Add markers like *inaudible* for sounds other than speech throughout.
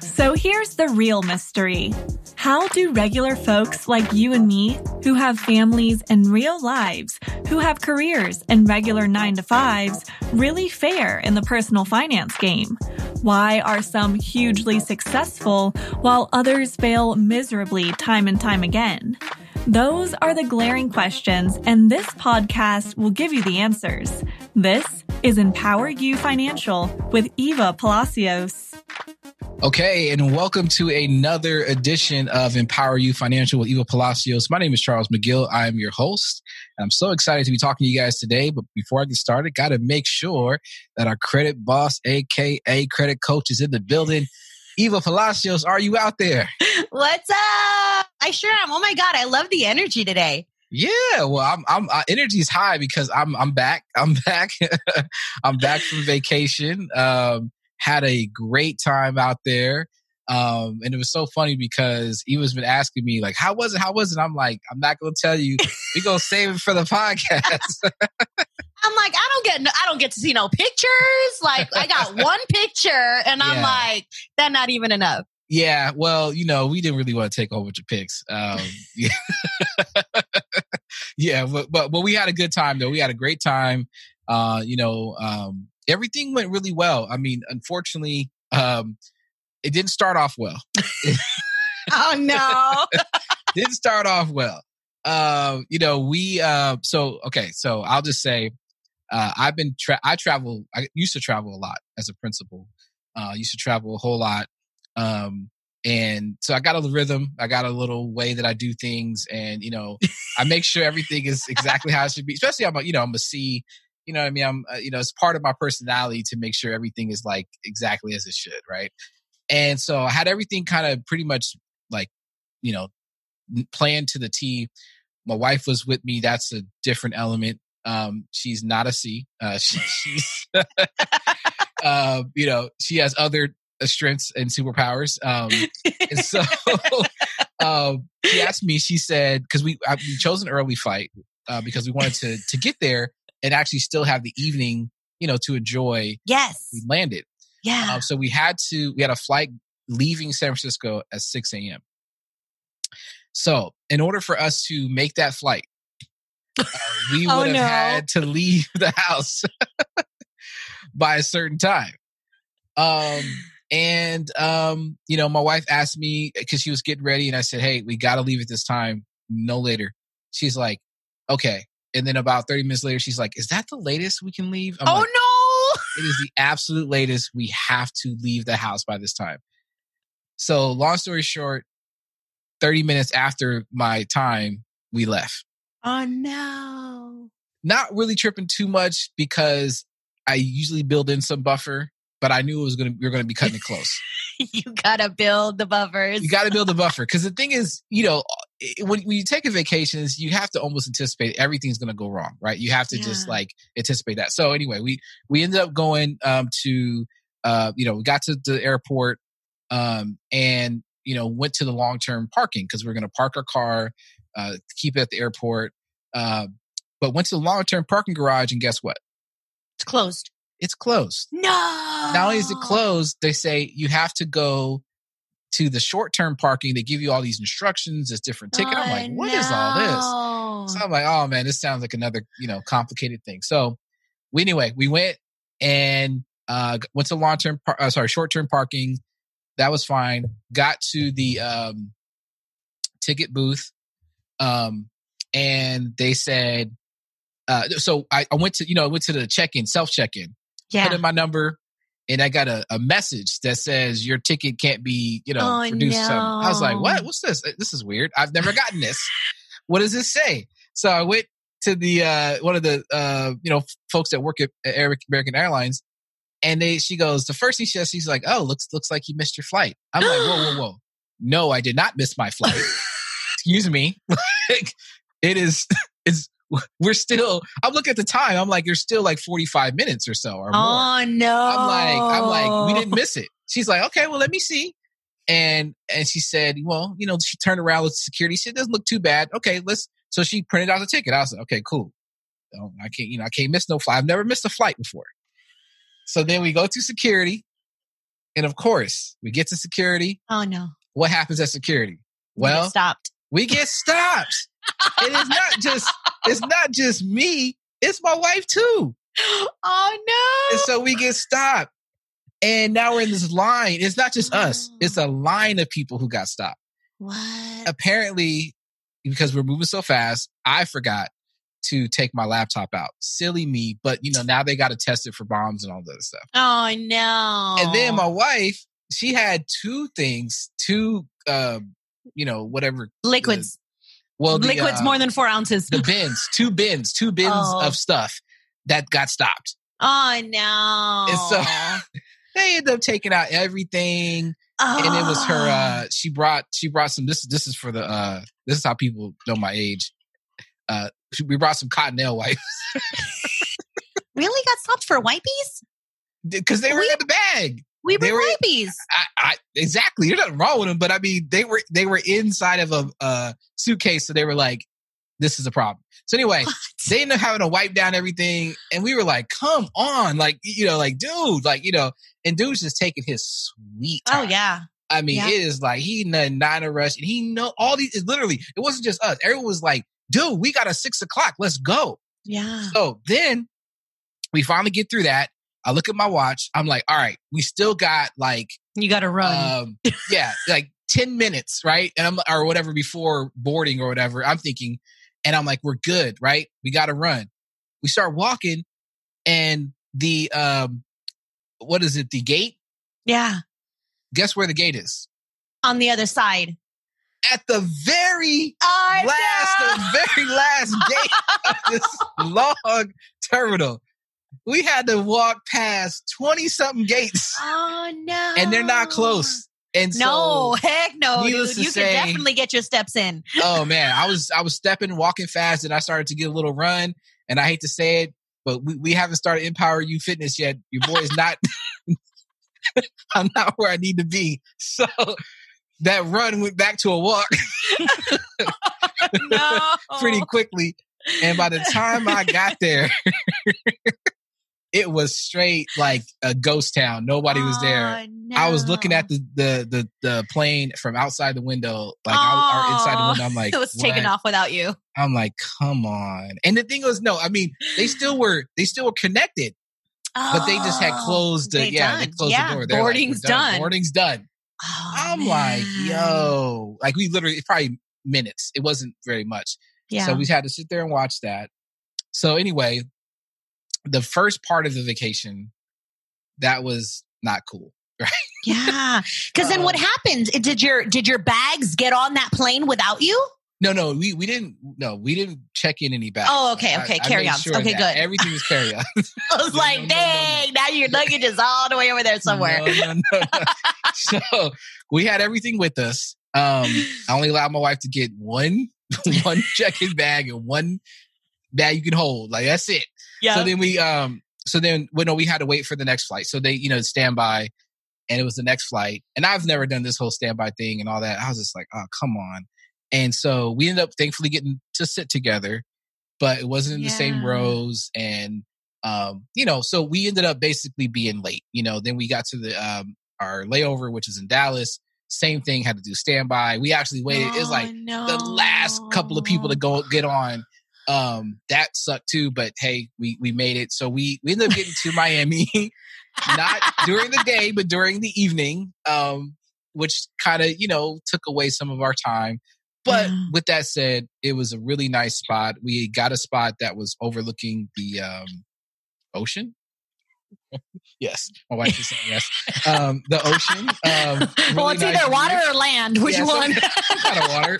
So here's the real mystery. How do regular folks like you and me, who have families and real lives, who have careers and regular nine to fives, really fare in the personal finance game? Why are some hugely successful while others fail miserably time and time again? Those are the glaring questions, and this podcast will give you the answers. This is Empower You Financial with Eva Palacios. Okay, and welcome to another edition of Empower You Financial with Eva Palacios. My name is Charles McGill. I am your host. And I'm so excited to be talking to you guys today. But before I get started, got to make sure that our credit boss, aka credit coach, is in the building. Eva Palacios, are you out there? What's up? I sure am. Oh my god, I love the energy today. Yeah, well, I'm, I'm uh, energy is high because I'm, I'm back. *laughs* I'm back. I'm back from vacation. Um, had a great time out there. Um, and it was so funny because he was been asking me like, "How was it? How was it?" I'm like, "I'm not going to tell you. We gonna save it for the podcast." *laughs* I'm like, I don't get, I don't get to see no pictures. Like, I got *laughs* one picture, and I'm like, that's not even enough. Yeah, well, you know, we didn't really want to take a whole bunch of pics. Um, *laughs* yeah, yeah, but, but but we had a good time though. We had a great time. Uh, you know, um, everything went really well. I mean, unfortunately, um, it didn't start off well. *laughs* Oh no! *laughs* didn't start off well. Um, you know, we uh, so okay, so I'll just say, uh, I've been tra- I travel. I used to travel a lot as a principal. Uh, used to travel a whole lot. Um, and so I got a rhythm. I got a little way that I do things, and you know, I make sure everything is exactly how it should be. Especially, I'm a, you know, I'm a C. You know, what I mean, I'm uh, you know, it's part of my personality to make sure everything is like exactly as it should, right? And so I had everything kind of pretty much like, you know, planned to the T. My wife was with me. That's a different element. Um, she's not a C. Uh, *laughs* she, she's, uh, *laughs* you know, she has other strengths and superpowers. Um, and so *laughs* *laughs* um, she asked me. She said because we I, we chose an early flight uh, because we wanted to to get there and actually still have the evening, you know, to enjoy. Yes, We landed. yeah. Um, so we had to, we had a flight leaving San Francisco at 6 a.m. So in order for us to make that flight, uh, we would *laughs* Oh, have no. had to leave the house by a certain time. Um, and, um, you know, my wife asked me because she was getting ready and I said, Hey, we got to leave at this time, no later. She's like, okay. And then about 30 minutes later, she's like, is that the latest we can leave? I'm oh like, no! it is the absolute latest. We have to leave the house by this time. So, long story short, 30 minutes after my time, we left. Oh no! Not really tripping too much because I usually build in some buffer, but I knew it was going to, we were going to be cutting it *laughs* close. you gotta build the buffers. you got to build a *laughs* buffer because the thing is, you know, when, when you take a vacations, you have to almost anticipate everything's going to go wrong, right? You have to just like anticipate that. So anyway, we we ended up going um, to, uh, you know, we got to the airport um, and you know went to the long term parking because we are going to park our car, uh, keep it at the airport. Uh, but went to the long term parking garage and guess what? it's closed. It's closed. No. Not only is it closed, they say you have to go to the short term parking. They give you all these instructions, this different ticket. I'm like, what is all this? So I'm like, oh man, this sounds like another, you know, complicated thing. So we anyway, we went and uh went to long term par- uh, sorry, short term parking. That was fine. Got to the um ticket booth. Um and they said uh so I, I went to, you know, I went to the check-in, self check-in Yeah. put in my number and I got a, a message that says your ticket can't be, you know, Oh, produced. So I was like, what? What's this? This is weird. I've never gotten this. what does this say? So I went to the uh one of the uh you know folks that work at American Airlines and they she goes the first thing she says she's like oh looks looks like you missed your flight I'm like whoa whoa whoa no I did not miss my flight *laughs* excuse me *laughs* like it is *laughs* it's *laughs* we're still I'm looking at the time I'm like you're still like 45 minutes or so or oh, more Oh no! I'm like, I'm like, we didn't miss it. She's like, okay, well, let me see. And and she said, well, you know, she turned around with security. She said, it doesn't look too bad. Okay, let's. So she printed out the ticket. I was like, okay, cool. Oh, I can't, you know, I can't miss no flight. I've never missed a flight before. So then we go to security, And of course, we get to security. Oh no. What happens at security? Well, stopped. We get stopped. and it's not just it's not just me, it's my wife too. Oh no. And so we get stopped. And now we're in this line. It's not just us, it's a line of people who got stopped. what? Apparently, because we're moving so fast, I forgot to take my laptop out. Silly me, but you know, now they got to test it for bombs and all that stuff. Oh no. And then my wife, she had two things, two, uh, you know, whatever. liquids. Well, the, liquids uh, more than four ounces. the bins, two bins, two *laughs* bins Oh. of stuff that got stopped. oh no. And so- *laughs* They ended up taking out everything, and it was her. Ah. uh She brought she brought some. This this is for the. uh This is how people know my age. Uh We brought some cottonelle wipes *laughs* really got stopped for wipies? because they were We- in the bag. We bring were- wipies. I, I exactly. There's nothing wrong with them, but I mean, they were they were inside of a, uh suitcase, so they were like, "This is a problem." So anyway, *laughs* they ended up having to wipe down everything, and we were like, "Come on!" Like you know, like dude, like you know, and dude's just taking his sweet. Oh yeah. I mean, Yeah. it is like he not, not in a rush, and he know all these. It literally, it wasn't just us. Everyone was like, "Dude, we got a six o'clock. Let's go." Yeah. So then we finally get through that. I look at my watch. I'm like, "All right, we still got like." You got to run. um *laughs* yeah like 10 minutes right and i'm or whatever before boarding or whatever i'm thinking and i'm like we're good right we gotta run we start walking and the um what is it the gate yeah. guess where the gate is On the other side. at the very I last the very last *laughs* gate of this long terminal we had to walk past 20 something gates Oh no. and they're not close and so No, heck no, dude. You say- can definitely get your steps in. oh *laughs* man, I was I was stepping, walking fast, and I started to get a little run. And I hate to say it, but we, we haven't started Empower You Fitness yet. Your boy is *laughs* not. *laughs* I'm not where I need to be. So that run went back to a walk No. pretty quickly. And by the time I got there, it was straight like a ghost town. Nobody was there. Oh, I was looking at the, the the the plane from outside the window, like I, or inside the Oh, window. I'm *laughs* like, it was taken off without you. I'm like, come on. And the thing was, no, I mean, they still were, they still were connected, but they just had Oh, closed the, they yeah, they done. closed Yeah, the door. They're boarding's we're done. Boarding's done. Oh, I'm like, yo, like we literally, probably minutes. It wasn't very much. Yeah. So we had to sit there and watch that. So anyway, the first part of the vacation, that was not cool. *laughs* yeah. Because then what Um, happened? Did your did your bags get on that plane without you? No, no, we, we didn't, no, we didn't check in any bags. Oh, okay, okay, carry made on. Okay, good. Everything was carry *laughs* on. *laughs* I was No, like, no, no, dang, now your luggage is all the way over there somewhere. So we had everything with us. Um, I only allowed my wife to get one one check-in bag and one bag you can hold. Like that's it. Yeah. So then we um so then well, no, we had to wait for the next flight. So they, you know, standby and it was the next flight. And I've never done this whole standby thing and all that. I was just like, oh come on. And so we ended up thankfully getting to sit together, but it wasn't in the same rows and um, you know, so we ended up basically being late. You know, then we got to the um our layover, which is in Dallas. Same thing, had to do standby. We actually waited. it was like the last couple of people to go get on. Um, that sucked too, but hey, we we made it. So we we ended up getting to Miami, *laughs* not during the day, but during the evening. Um, which kind of you know took away some of our time. But Yeah. with that said, it was a really nice spot. We got a spot that was overlooking the um, ocean. yes, *laughs* my wife is saying yes. Um, the ocean. Um, *laughs* well, it's nice either water view. or land. Which Yeah, so- one? kind of water.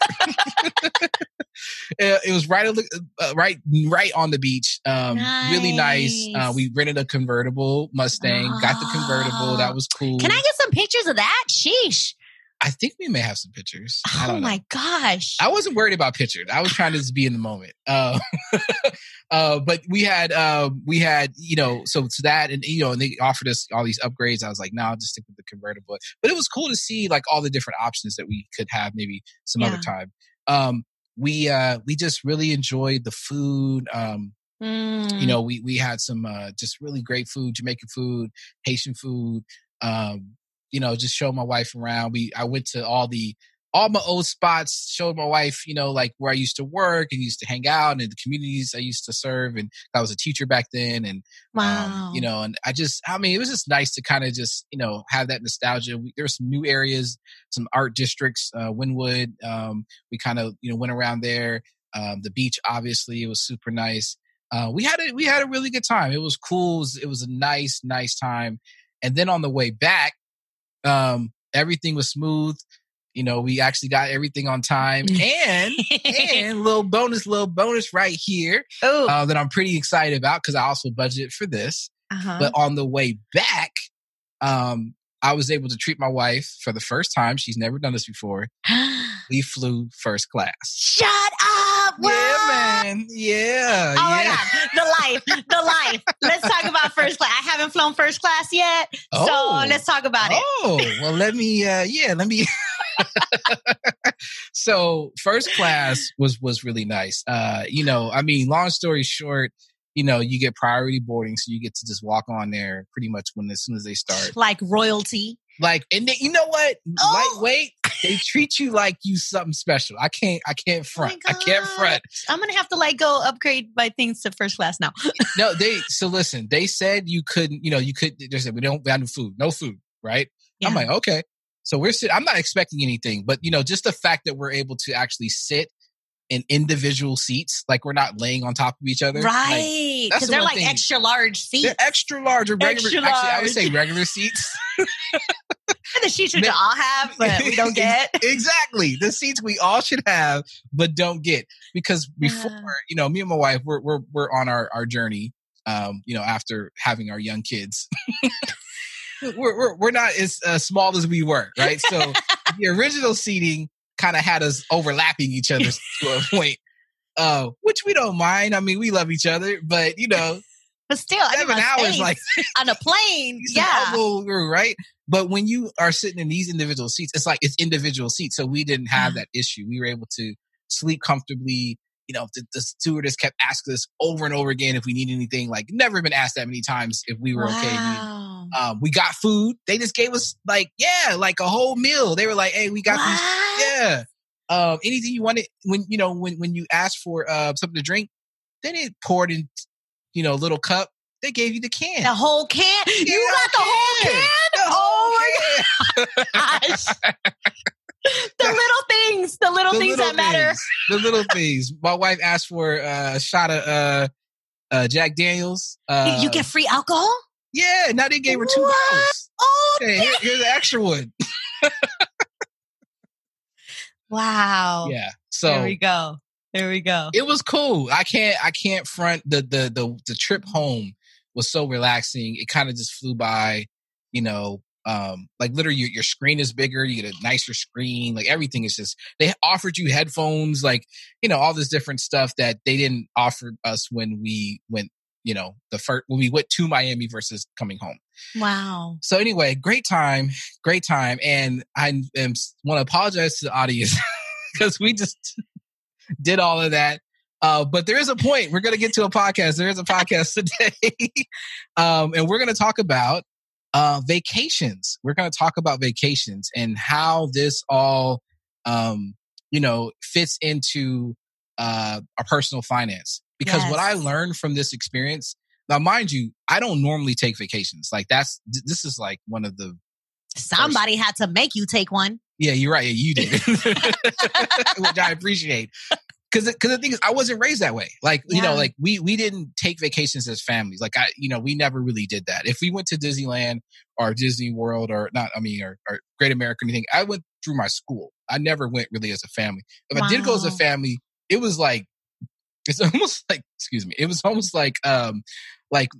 Uh, it was right, on the- uh, right, right on the beach. Um, really nice. Uh, we rented a convertible Mustang. Got the convertible. That was cool. Can I get some pictures of that? Sheesh. I think we may have some pictures. Oh know. my gosh. I wasn't worried about pictures. I was trying to just be in the moment. *laughs* Uh, *laughs* uh, but we had, uh, we had, you know, so it's that, and you know, and they offered us all these upgrades. I was like, no, I'll just stick with the convertible. But it was cool to see like all the different options that we could have maybe some other time. Um, we uh, we just really enjoyed the food. Um, Mm. you know, we we had some uh, just really great food, Jamaican food, Haitian food. Um, you know, just show my wife around. We I went to all the all my old spots, showed my wife, you know, like where I used to work and used to hang out and the communities I used to serve. And I was a teacher back then. And, Wow. um, you know, and I just, I mean, it was just nice to kind of just, you know, have that nostalgia. We, there were some new areas, some art districts, uh, Wynwood. Um, we kind of, you know, went around there. Um, the beach, obviously, it was super nice. Uh, we had a, we had a really good time. It was cool. It was, it was a nice, nice time. And then on the way back, um, everything was smooth. You know, we actually got everything on time *laughs* and, and little bonus, little bonus right here uh, that I'm pretty excited about because I also budgeted for this. uh-huh. But on the way back, um, I was able to treat my wife for the first time. She's never done this before. *gasps* We flew first class. Shut up! What? Yeah, man. Yeah. Oh my god, the life, the life. Let's talk about first class. I haven't flown first class yet, Oh. so let's talk about it. Oh, well, let me, uh, yeah, let me. *laughs* *laughs* so first class was, was really nice. Uh, you know, I mean, long story short, you know, you get priority boarding. So you get to just walk on there pretty much when, as soon as they start. Like royalty. Like, and they, you know what? Oh. Lightweight, they treat you like you something special. I can't, I can't Oh front. I can't front. I'm gonna have to like go upgrade my things to first class now. *laughs* No, they, so listen, they said you couldn't, you know, you could, they said, we don't have no food, no food, right? I'm like, okay. So we're sitting, I'm not expecting anything, but you know, just the fact that we're able to actually sit in individual seats, like we're not laying on top of each other. Right. Because the they're like thing. extra large seats. they're extra large or regular. Extra Actually, I would say regular seats. *laughs* *laughs* the seats Ma- all have, *laughs* but we don't get. exactly the seats we all should have, but don't get because before Yeah. you know, me and my wife, we're we're we're on our our journey. Um, you know, after having our young kids, *laughs* we're, we're we're not as uh, small as we were, right? So *laughs* the original seating kind of had us overlapping each other to a point, uh, which we don't mind. I mean, we love each other, but you know, *laughs* But still, I seven my hours space like on a plane. Yeah. elbow right? But when you are sitting in these individual seats, it's like it's individual seats. So we didn't have that issue. We were able to sleep comfortably. You know, the, the stewardess kept asking us over and over again if we need anything. Like, never been asked that many times if we were okay. We- Um, we got food. They just gave us like, yeah, like a whole meal. They were like, hey, we got these. Yeah. Um, anything you wanted when you know when when you asked for uh something to drink, then it poured in, you know, a little cup. They gave you the can. The whole can. You got the whole can. The Oh whole can. Gosh. *laughs* *laughs* the little things, the little The things little that matter. things. The little things. My wife asked for uh, a shot of uh, uh, Jack Daniels. Uh, you get free alcohol? yeah. Now they gave her two bottles. Oh, Okay, here- here's an extra one. *laughs* wow. Yeah. There So we go. There we go. it was cool. I can't. I can't front the the the the trip home was so relaxing. It kind of just flew by. You know, um, like literally your, your screen is bigger. You get a nicer screen. Like everything is just. They offered you headphones, like you know all this different stuff that they didn't offer us when we went. You know, the first when we went to Miami versus coming home. Wow. So anyway, great time, great time, and I am want to apologize to the audience *laughs* because we just *laughs* did all of that. Uh, but there is a point. We're going to get to a podcast. There is a podcast *laughs* today, um, and we're going to talk about uh, vacations. We're going to talk about vacations and how this all, um, you know, fits into uh, our personal finance. Because what I learned from this experience, now mind you, I don't normally take vacations. Like that's th- this is like one of the Somebody had to make you take one. yeah, you're right. Yeah, you did, *laughs* *laughs* which I appreciate. Because because the thing is, I wasn't raised that way. Like you know, like we we didn't take vacations as families. Like I, you know, we never really did that. If we went to Disneyland or Disney World or not, I mean, or, or Great America or anything, I went through my school. I never went really as a family. If I did go as a family, it was like it's *laughs* almost like excuse me, it was almost like um like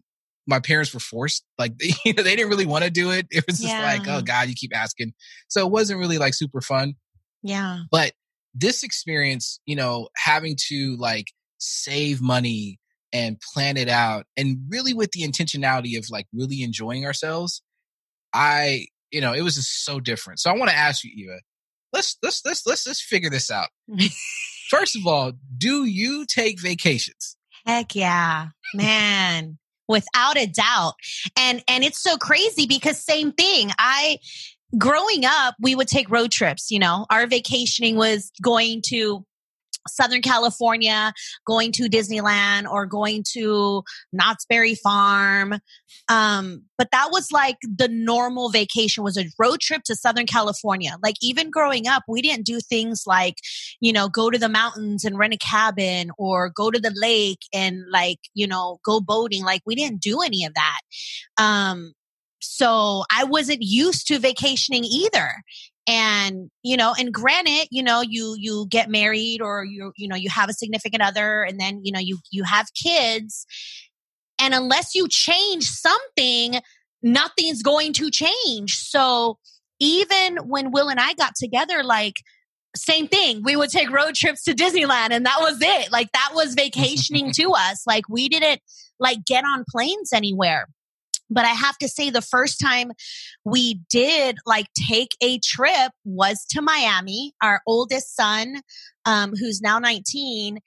my parents were forced. Like *laughs* you know, they didn't really want to do it. It was just like, oh God, you keep asking. So it wasn't really like super fun. Yeah. But this experience, you know, having to like save money and plan it out and really with the intentionality of like really enjoying ourselves, I, you know, it was just so different. So I want to ask you, Eva, let's let's let's let's let's figure this out. Mm-hmm. *laughs* First of all, do you take vacations? Heck yeah, man. Without a doubt. And and it's so crazy because same thing. I growing up, we would take road trips. You know, our vacationing was going to Southern California, going to Disneyland or going to Knott's Berry Farm. Um, but that was like the normal vacation was a road trip to Southern California. Like even growing up, we didn't do things like, you know, go to the mountains and rent a cabin or go to the lake and like, you know, go boating. Like we didn't do any of that. Um, so I wasn't used to vacationing either. And you know and granted you know you you get married or you you know you have a significant other and then you know you you have kids. And unless you change something nothing's going to change. So even when will and i got together like same thing. We would take road trips to disneyland and that was it. Like that was *laughs* vacationing to us. Like we didn't like get on planes anywhere but I have to say, the first time we did like take a trip was to Miami. Our oldest son, um, who's now 19,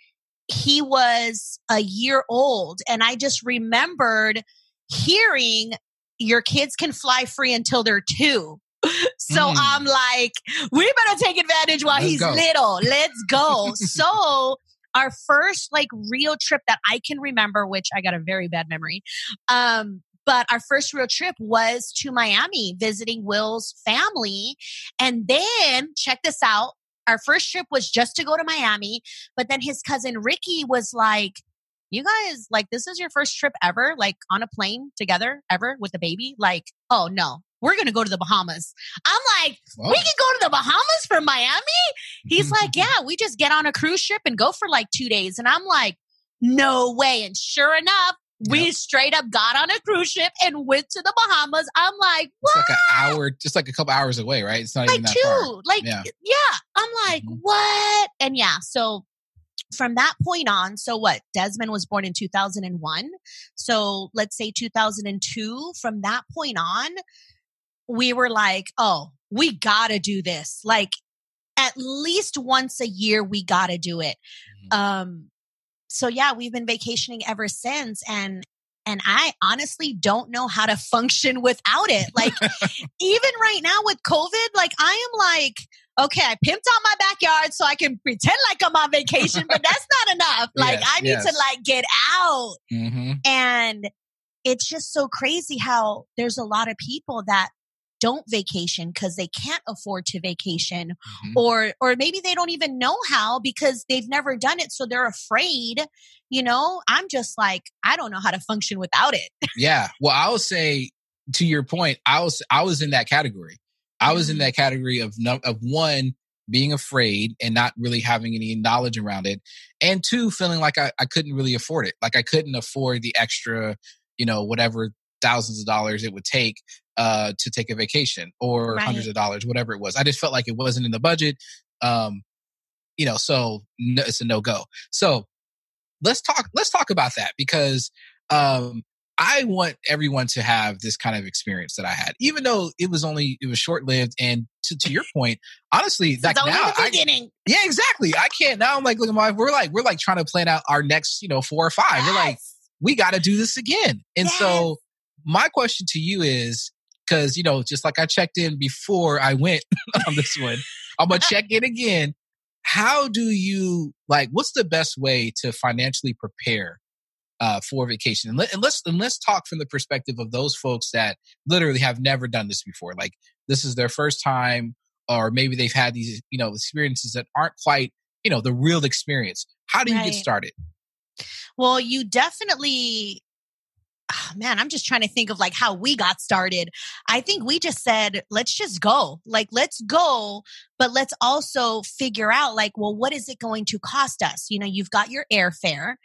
he was a year old. And I just remembered hearing your kids can fly free until they're two. So mm. I'm like, we better take advantage while Let's he's go. little. Let's go. *laughs* so our first like real trip that I can remember, which I got a very bad memory, um, but our first real trip was to Miami visiting Will's family. And then check this out. Our first trip was just to go to Miami, but then his cousin Ricky was like, you guys, like, this is your first trip ever, like on a plane together ever with a baby? Like, oh no, we're going to go to the Bahamas. I'm like, Whoa. we can go to the Bahamas from Miami? He's like, *laughs* yeah, we just get on a cruise ship and go for like two days. And I'm like, no way. And sure enough, we yep. straight up got on a cruise ship and went to the Bahamas. I'm like, what? It's like an hour, just like a couple hours away, right? It's not like even that two. far. Like, yeah. yeah. I'm like, mm-hmm. what? And yeah, so from that point on, so what? Desmond was born in 2001. So let's say 2002. From that point on, we were like, oh, we gotta do this. Like, at least once a year, we gotta do it. Mm-hmm. Um, so yeah, we've been vacationing ever since and and I honestly don't know how to function without it. Like *laughs* even right now with COVID, like I am like okay, I pimped out my backyard so I can pretend like I'm on vacation, but *laughs* that's not enough. Like yes, I need yes. to like get out. Mm-hmm. And it's just so crazy how there's a lot of people that don't vacation because they can't afford to vacation mm-hmm. or or maybe they don't even know how because they've never done it so they're afraid you know? I'm just like i don't know how to function without it. Yeah. Well i will say to your point i was i was in that category. I was in mm-hmm. that category of of one being afraid and not really having any knowledge around it and two feeling like I, I couldn't really afford it. Like i couldn't afford the extra you know whatever thousands of dollars it would take uh, to take a vacation or right. hundreds of dollars, whatever it was. I just felt like it wasn't in the budget. Um, you know, so no, it's a no go. So let's talk, let's talk about that because, um, I want everyone to have this kind of experience that I had, even though it was only, it was short lived. And to, to your point, honestly, like now, I, yeah, exactly. I can't now. I'm like, look at my, we're like, we're like trying to plan out our next, you know, four or five. Yes. We're like, we got to do this again. And yes. so my question to you is, because you know, just like I checked in before I went *laughs* on this one, I'm gonna check in again. How do you like? What's the best way to financially prepare uh, for vacation? And, let, and let's and let's talk from the perspective of those folks that literally have never done this before. Like this is their first time, or maybe they've had these you know experiences that aren't quite you know the real experience. How do you right. get started? Well, you definitely oh, man, I'm just trying to think of like how we got started. I think we just said, let's just go. Like, let's go, but let's also figure out like, well, what is it going to cost us? You know, you've got your airfare,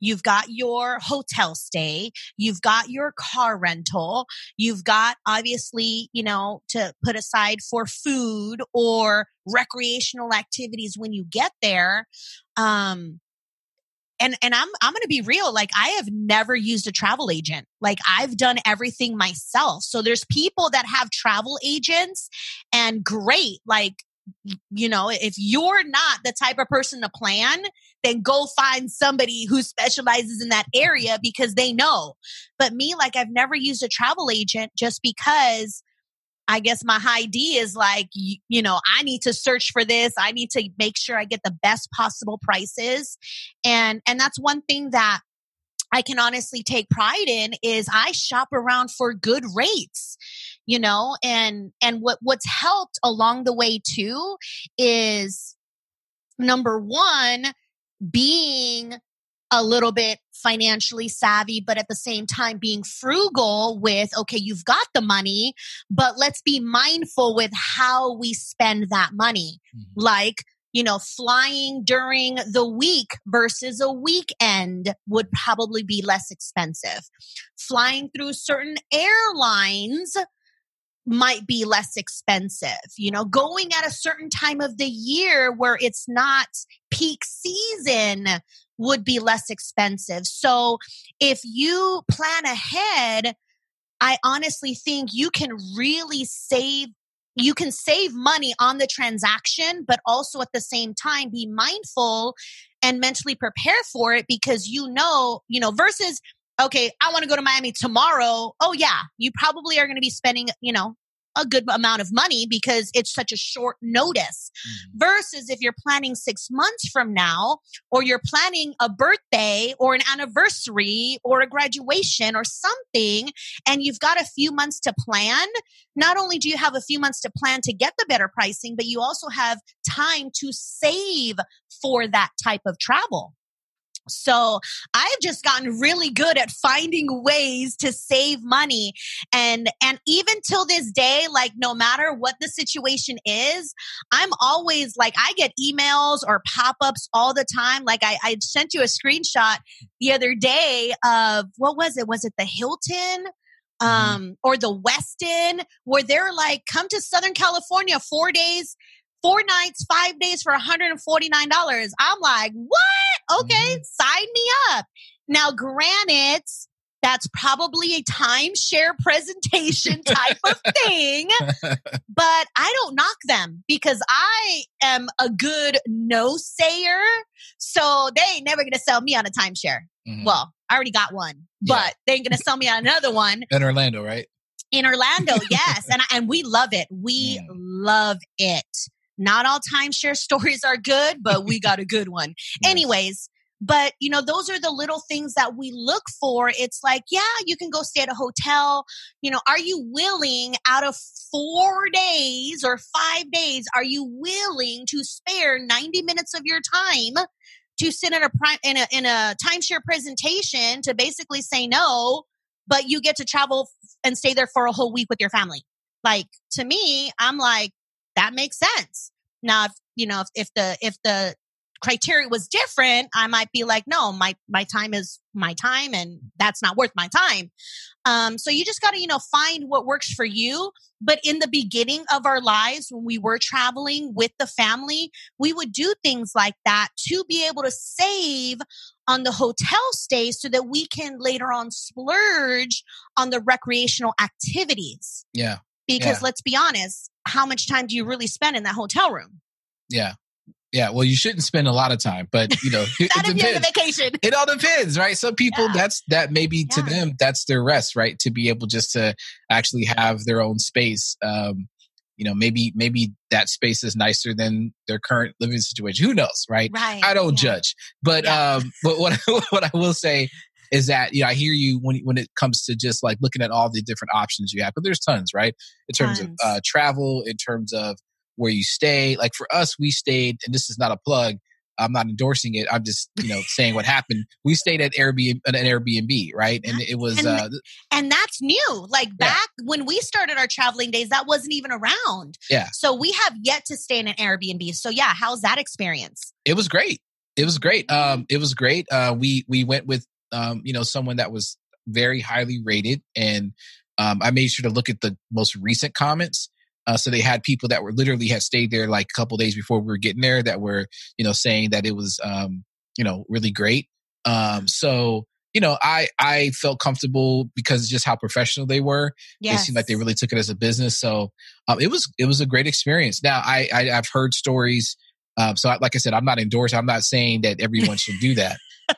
you've got your hotel stay, you've got your car rental, you've got obviously, you know, to put aside for food or recreational activities when you get there. Um, and and I'm I'm going to be real like I have never used a travel agent. Like I've done everything myself. So there's people that have travel agents and great like you know, if you're not the type of person to plan, then go find somebody who specializes in that area because they know. But me like I've never used a travel agent just because I guess my high D is like, you, you, know, I need to search for this. I need to make sure I get the best possible prices. And, and that's one thing that I can honestly take pride in is I shop around for good rates, you know, and, and what, what's helped along the way too is number one, being a little bit financially savvy, but at the same time being frugal with, okay, you've got the money, but let's be mindful with how we spend that money. Mm-hmm. Like, you know, flying during the week versus a weekend would probably be less expensive. Flying through certain airlines might be less expensive. You know, going at a certain time of the year where it's not peak season would be less expensive. So if you plan ahead, I honestly think you can really save you can save money on the transaction, but also at the same time be mindful and mentally prepare for it because you know, you know, versus, okay, I want to go to Miami tomorrow. Oh, yeah, you probably are going to be spending, you know, a good amount of money because it's such a short notice. Mm-hmm. Versus if you're planning six months from now, or you're planning a birthday or an anniversary or a graduation or something, and you've got a few months to plan, not only do you have a few months to plan to get the better pricing, but you also have time to save for that type of travel. So I've just gotten really good at finding ways to save money. And, and even till this day, like no matter what the situation is, I'm always like, I get emails or pop ups all the time. Like I, I sent you a screenshot the other day of what was it? Was it the Hilton? Mm-hmm. Um, or the Westin, where they're like, come to Southern California four days four nights, five days for $149. I'm like, what? Okay, mm-hmm. sign me up. Now, granted, that's probably a timeshare presentation *laughs* type of thing, *laughs* but I don't knock them because I am a good no sayer. So they ain't never going to sell me on a timeshare. Mm-hmm. Well, I already got one, yeah. but they ain't going to sell me on another one. In Orlando, right? In Orlando, yes. and, and we love it. We mm. love it. Not all timeshare *laughs* stories are good, but we got a good one. *laughs* Anyways, but you know, those are the little things that we look for. It's like, yeah, you can go stay at a hotel. You know, are you willing out of four days or five days, are you willing to spare 90 minutes of your time to sit in a prime in a in a timeshare presentation to basically say no, but you get to travel and stay there for a whole week with your family? Like to me, I'm like, that makes sense. Now, if, you know, if, if the, if the criteria was different, I might be like, no, my, my time is my time and that's not worth my time. Um, so you just got to, you know, find what works for you. But in the beginning of our lives, when we were traveling with the family, we would do things like that to be able to save on the hotel stay so that we can later on splurge on the recreational activities. Yeah. Because yeah. let's be honest, how much time do you really spend in that hotel room? Yeah. Yeah, well, you shouldn't spend a lot of time, but you know, *laughs* it, it depends. vacation. It all depends, right? Some people, yeah. that's that maybe to them, that's their rest, right? To be able just to actually have their own space. Um, you know, maybe maybe that space is nicer than their current living situation. Who knows, right? Right. I don't yeah. judge, but um, but what *laughs* what I will say is that you know I hear you when when it comes to just like looking at all the different options you have, but there's tons, right? In terms tons. of uh, travel, in terms of where you stay. Like for us, we stayed, and this is not a plug. I'm not endorsing it. I'm just, you know, saying what happened. We stayed at Airbnb, an Airbnb, right? And it was, and, uh, and that's new. Like back yeah. when we started our traveling days, that wasn't even around. Yeah. So we have yet to stay in an Airbnb. So yeah, how's that experience? It was great. It was great. Um, it was great. Uh, we we went with um, you know, someone that was very highly rated. And um, I made sure to look at the most recent comments. Uh, so they had people that were literally had stayed there like a couple days before we were getting there that were, you know, saying that it was, um, you know, really great. Um, so, you know, I, I felt comfortable because just how professional they were. Yes. They seemed like they really took it as a business. So, um, it was, it was a great experience. Now I, I have heard stories. Um, so I, like I said, I'm not endorsing, I'm not saying that everyone should do that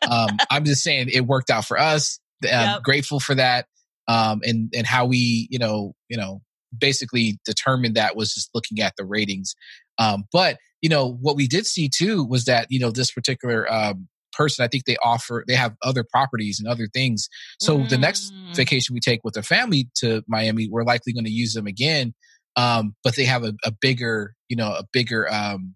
um, *laughs* I'm just saying it worked out for us. I'm yep. grateful for that. Um, and, and how we, you know, you know, basically determined that was just looking at the ratings. Um, but you know what we did see too was that you know this particular um, person, I think they offer they have other properties and other things. So mm. the next mm. vacation we take with the family to Miami, we're likely going to use them again. Um, but they have a, a bigger, you know, a bigger um,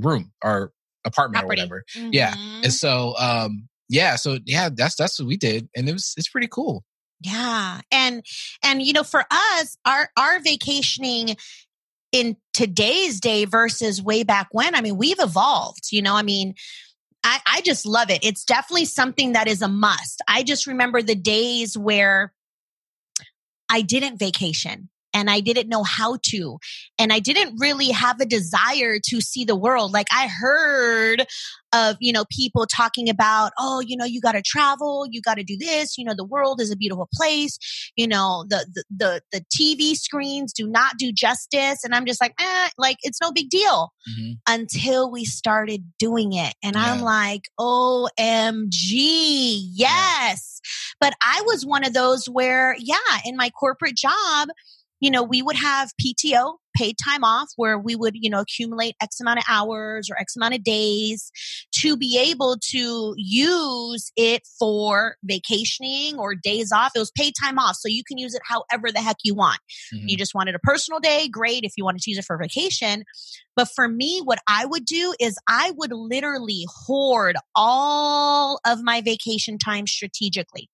room or apartment Property. or whatever. Mm-hmm. Yeah, and so um, yeah, so yeah, that's that's what we did, and it was it's pretty cool. Yeah. And and you know for us our our vacationing in today's day versus way back when, I mean, we've evolved, you know, I mean, I, I just love it. It's definitely something that is a must. I just remember the days where I didn't vacation and I didn't know how to. And I didn't really have a desire to see the world. Like I heard of, you know, people talking about, oh, you know, you got to travel, you got to do this, you know, the world is a beautiful place, you know, the, the, the, the TV screens do not do justice. And I'm just like, eh, like it's no big deal mm-hmm. until we started doing it. And yeah. I'm like, OMG, yes. Yeah. But I was one of those where, yeah, in my corporate job, you know, we would have PTO, paid time off, where we would, you know, accumulate X amount of hours or X amount of days to be able to use it for vacationing or days off. It was paid time off. So you can use it however the heck you want. Mm-hmm. You just wanted a personal day, great. If you wanted to use it for vacation. But for me, what I would do is I would literally hoard all of my vacation time strategically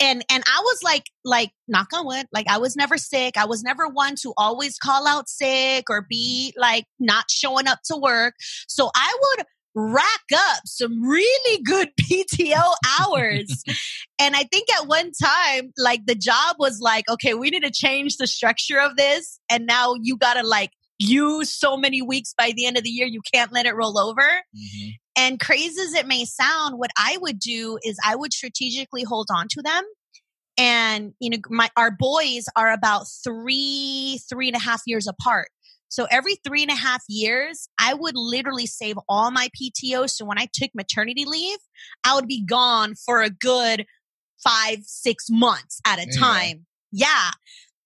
and and I was like like knock on wood like I was never sick. I was never one to always call out sick or be like not showing up to work. So I would rack up some really good *laughs* PTO hours. *laughs* And I think at one time like the job was like okay we need to change the structure of this. And now you got to like use so many weeks by the end of the year you can't let it roll over. Mm-hmm. And crazy as it may sound, what I would do is I would strategically hold on to them. And, you know, my, our boys are about three, three and a half years apart. So every three and a half years, I would literally save all my PTO. So when I took maternity leave, I would be gone for a good five, six months at a yeah. time. Yeah.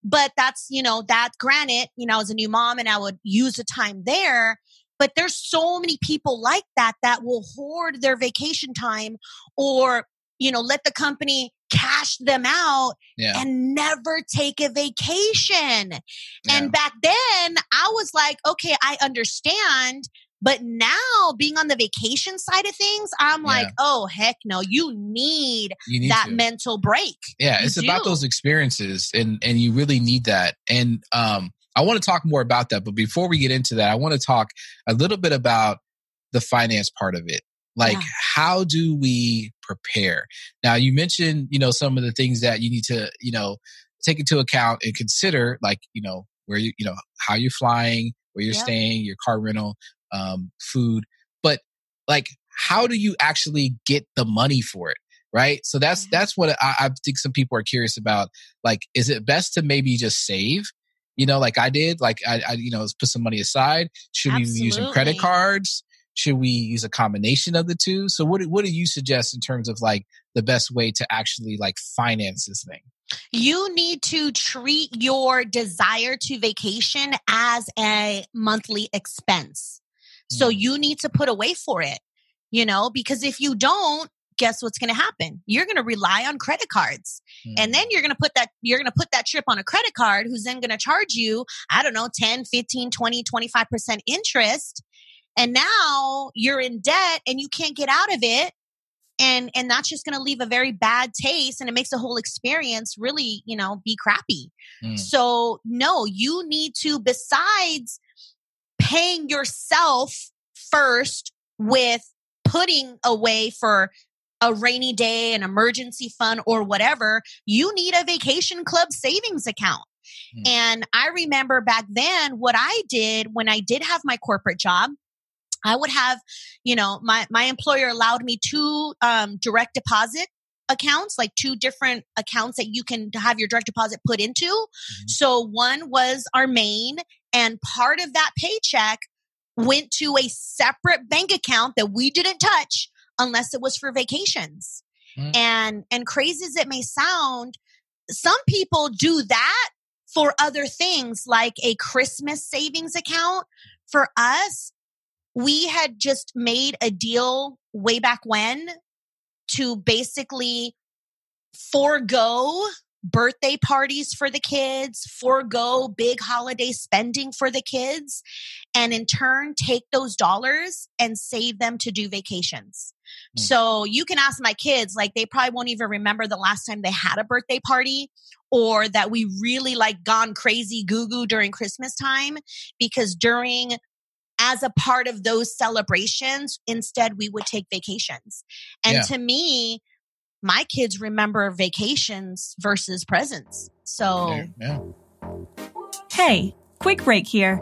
But that's, you know, that granted, you know, I was a new mom and I would use the time there. But there's so many people like that that will hoard their vacation time or, you know, let the company cash them out yeah. and never take a vacation. Yeah. And back then I was like, okay, I understand. But now being on the vacation side of things, I'm yeah. like, oh heck no, you need, you need that to. mental break. Yeah, you it's do. about those experiences and and you really need that. And um I want to talk more about that. But before we get into that, I want to talk a little bit about the finance part of it. Like, yeah. how do we prepare? Now, you mentioned, you know, some of the things that you need to, you know, take into account and consider, like, you know, where you, you know, how you're flying, where you're yeah. staying, your car rental, um, food. But like, how do you actually get the money for it? Right. So that's, mm-hmm. that's what I, I think some people are curious about. Like, is it best to maybe just save you know, like I did, like I, I you know, put some money aside. Should Absolutely. we be using credit cards? Should we use a combination of the two? So what, what do you suggest in terms of like the best way to actually like finance this thing? You need to treat your desire to vacation as a monthly expense. So mm. you need to put away for it, you know, because if you don't, guess what's going to happen? You're going to rely on credit cards. Mm. And then you're going to put that, you're going to put that trip on a credit card who's then going to charge you, I don't know, 10, 15, 20, 25% interest. And now you're in debt and you can't get out of it. And, and that's just going to leave a very bad taste and it makes the whole experience really, you know, be crappy. Mm. So no, you need to, besides paying yourself first with putting away for a rainy day, an emergency fund, or whatever, you need a vacation club savings account. Mm. And I remember back then what I did when I did have my corporate job. I would have, you know, my, my employer allowed me two um, direct deposit accounts, like two different accounts that you can have your direct deposit put into. Mm-hmm. So one was our main, and part of that paycheck went to a separate bank account that we didn't touch unless it was for vacations. Mm. And and crazy as it may sound, some people do that for other things like a Christmas savings account. For us, we had just made a deal way back when to basically forego birthday parties for the kids, forego big holiday spending for the kids, and in turn take those dollars and save them to do vacations. Mm. So you can ask my kids, like they probably won't even remember the last time they had a birthday party or that we really like gone crazy goo goo during Christmas time because during as a part of those celebrations, instead we would take vacations. And yeah. to me, my kids remember vacations versus presents. So, yeah. hey, quick break here.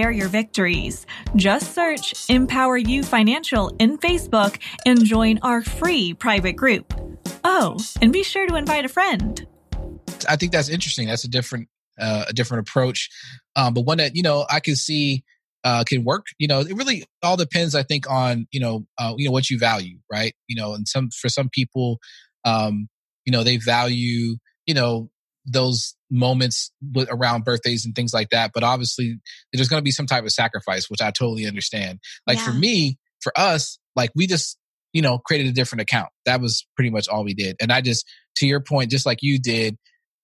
share your victories. Just search Empower You Financial in Facebook and join our free private group. Oh, and be sure to invite a friend. I think that's interesting. That's a different uh, a different approach, um, but one that you know I can see uh, can work. You know, it really all depends. I think on you know uh, you know what you value, right? You know, and some for some people, um, you know, they value you know those moments with, around birthdays and things like that. But obviously, there's going to be some type of sacrifice, which I totally understand. Like yeah. for me, for us, like we just, you know, created a different account. That was pretty much all we did. And I just, to your point, just like you did,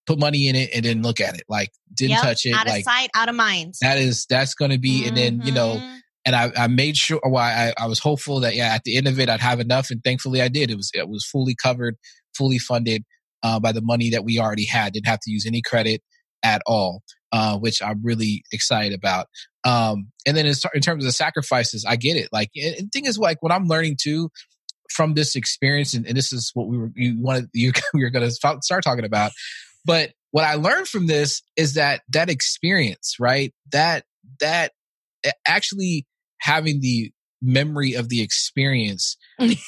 put money in it and didn't look at it. Like didn't yep, touch it. Out like, of sight, out of mind. That is, that's going to be, mm-hmm. and then, you know, mm-hmm. and I, I made sure why I, I was hopeful that yeah at the end of it I'd have enough and thankfully I did it was it was fully covered fully funded uh, by the money that we already had. Didn't have to use any credit at all, uh, which I'm really excited about. Um, and then in, in, terms of the sacrifices, I get it. Like, and, and thing is, like, what I'm learning too from this experience, and, and this is what we were you wanted *laughs* you we were going to start talking about, but what I learned from this is that that experience, right? That that actually having the memory of the experience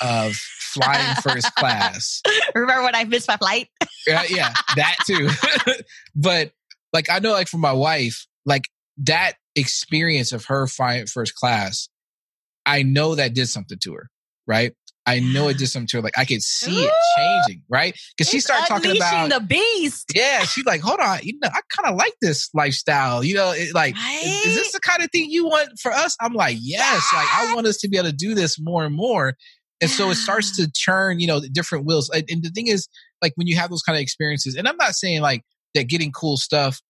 of flying first class. *laughs* Remember when I missed my flight? yeah, yeah, that too. *laughs* but like I know, like for my wife, like that experience of her flying first class, I know that did something to her, right? I know it did something to her. Like I could see it changing, right? Because she started talking about the beast. Yeah, she's like, "Hold on, you know, I kind of like this lifestyle. You know, it, like, right? is, is, this the kind of thing you want for us?" I'm like, "Yes, like I want us to be able to do this more and more." And so it starts to turn, you know, different wheels. And, and the thing is, like when you have those kind of experiences, and I'm not saying like that getting cool stuff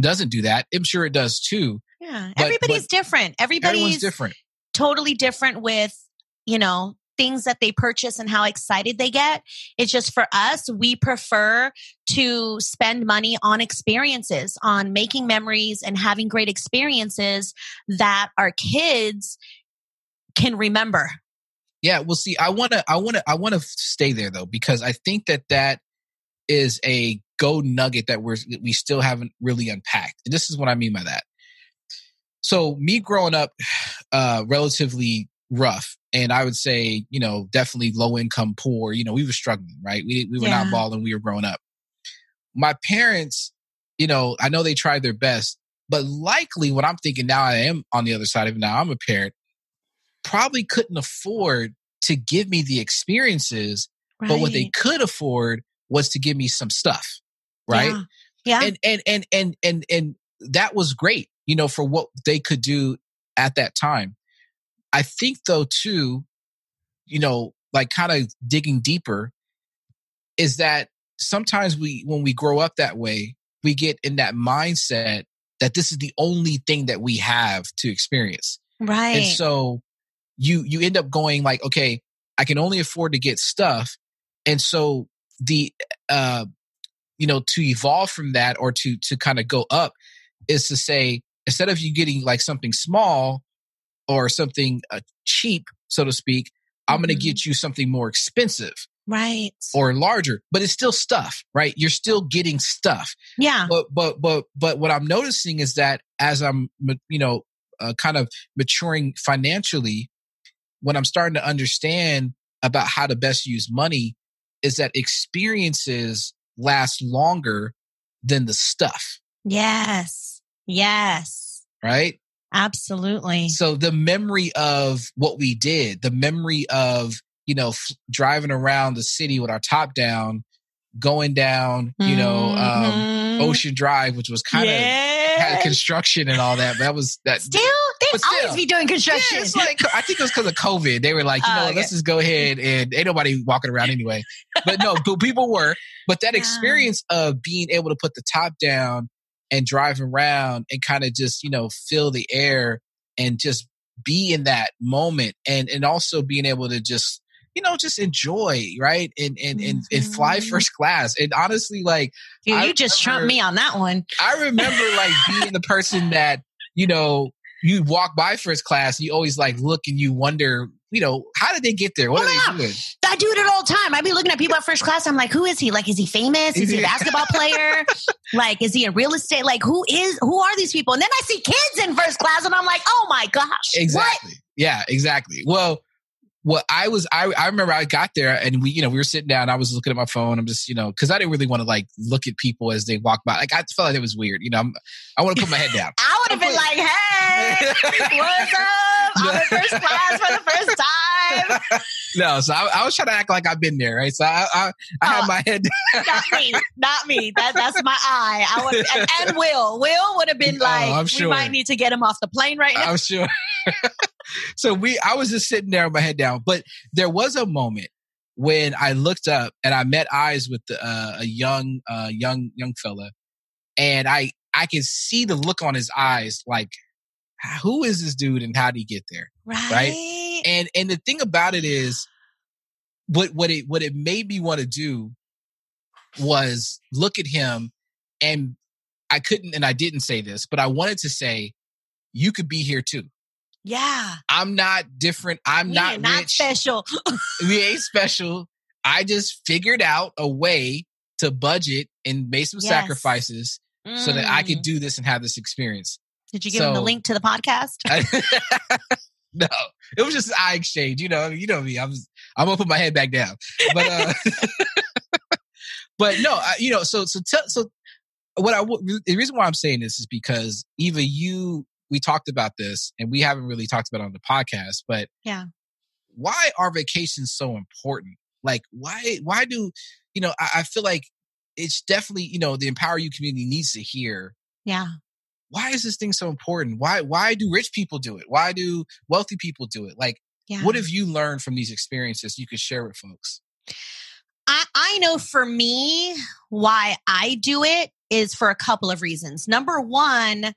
doesn't do that. I'm sure it does too. Yeah, but, everybody's but different. Everybody's different. Totally different with you know things that they purchase and how excited they get. It's just for us, we prefer to spend money on experiences, on making memories and having great experiences that our kids can remember. Yeah, well see, I want to I want to I want to stay there though because I think that that is a gold nugget that we're we still haven't really unpacked. And this is what I mean by that. So me growing up *sighs* uh relatively rough and I would say, you know, definitely low income, poor. You know, we were struggling, right? We we were yeah. not balling. We were growing up. My parents, you know, I know they tried their best, but likely what I'm thinking now, I am on the other side of it. Now I'm a parent, probably couldn't afford to give me the experiences, right. but what they could afford was to give me some stuff, right? Yeah. yeah. And and and and and and that was great, you know, for what they could do at that time. I think though too, you know, like kind of digging deeper is that sometimes we when we grow up that way, we get in that mindset that this is the only thing that we have to experience. Right. And so you you end up going like, okay, I can only afford to get stuff. And so the uh you know, to evolve from that or to to kind of go up is to say instead of you getting like something small, or something uh, cheap, so to speak, I'm mm-hmm. going to get you something more expensive. Right. or larger, but it's still stuff, right? You're still getting stuff. Yeah. But but but but what I'm noticing is that as I'm you know uh, kind of maturing financially, when I'm starting to understand about how to best use money, is that experiences last longer than the stuff, Yes. Yes. right? Absolutely. So the memory of what we did, the memory of you know f- driving around the city with our top down, going down, you know, um, Mhm. Ocean Drive, which was kind of yeah. had construction and all that. But that was that. Still, But always be doing Yeah, construction. it's like I think it was because of COVID. They were like, you Oh, know, okay. let's just go ahead and ain't nobody walking around anyway. But no, but people were. But that *laughs* Yeah. experience of being able to put the top down and drive around and kind of just you know feel the air and just be in that moment and and also being able to just you know just enjoy right and and and, and fly Mhm. first class and honestly like Dude, I you just trumped me on that one. I remember like being the person that, you know, you walk by first class, you always like look and you wonder, you know, how did they get there? What Oh, are they doing? I do it all the time. I be looking at people at first class. I'm like, who is he? Like, is he famous? Is he a basketball player? *laughs* like, is he in real estate? Like, who is? Who are these people? And then I see kids in first class, and I'm like, oh my gosh, what? Exactly. Yeah, exactly. Well, what I was, I, I remember I got there and we, you know, we were sitting down. I was looking at my phone. I'm just, you know, because I didn't really want to like look at people as they walk by. Like I felt like it was weird. You know, I'm, I want to put my head down. *laughs* I would have been like, hey, *laughs* what's up? I'm in first class for the first time. *laughs* no, so I, I was trying to act like I've been there, right? So I, I, I had Oh. my head. *laughs* Not me, not me. That that's my eye. I would, and, *laughs* and Will, Will would have been Oh, like, I'm we might need to get him off the plane right now. I'm sure. so we, I was just sitting there with my head down, but there was a moment when I looked up and I met eyes with the, uh, a young, uh, young, young fella, and I, I could see the look on his eyes, like, who is this dude and how did he get there? Right? And and the thing about it is, what what it what it made me want to do was look at him, and I couldn't and I didn't say this, but I wanted to say, you could be here too. Yeah. I'm not different. I'm We not not special. we *laughs* ain't special. I just figured out a way to budget and make some Yes. sacrifices so that I could Mm. do this and have this experience. Did you give him the link to the podcast? *laughs* *laughs* no, it was just an eye exchange. You know, you know me. I'm I'm gonna put my head back down. But uh, *laughs* but no, I, you know. So so tell so what I w- the reason why I'm saying this is because Eva, you we talked about this and we haven't really talked about it on the podcast. But Yeah. why are vacations so important? Like why why do you know? I, I feel like it's definitely you know the Empower You community needs to hear yeah. Why is this thing so important? Why why do rich people do it? Why do wealthy people do it? Like Yeah. what have you learned from these experiences you could share with folks? I, I know for me, why I do it is for a couple of reasons. Number one,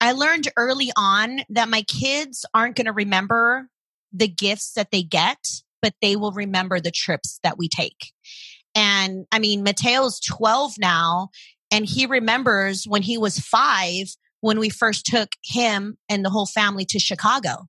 I learned early on that my kids aren't going to remember the gifts that they get, but they will remember the trips that we take. And I mean, Mateo's 12 now, and he remembers when he was five when we first took him and the whole family to Chicago.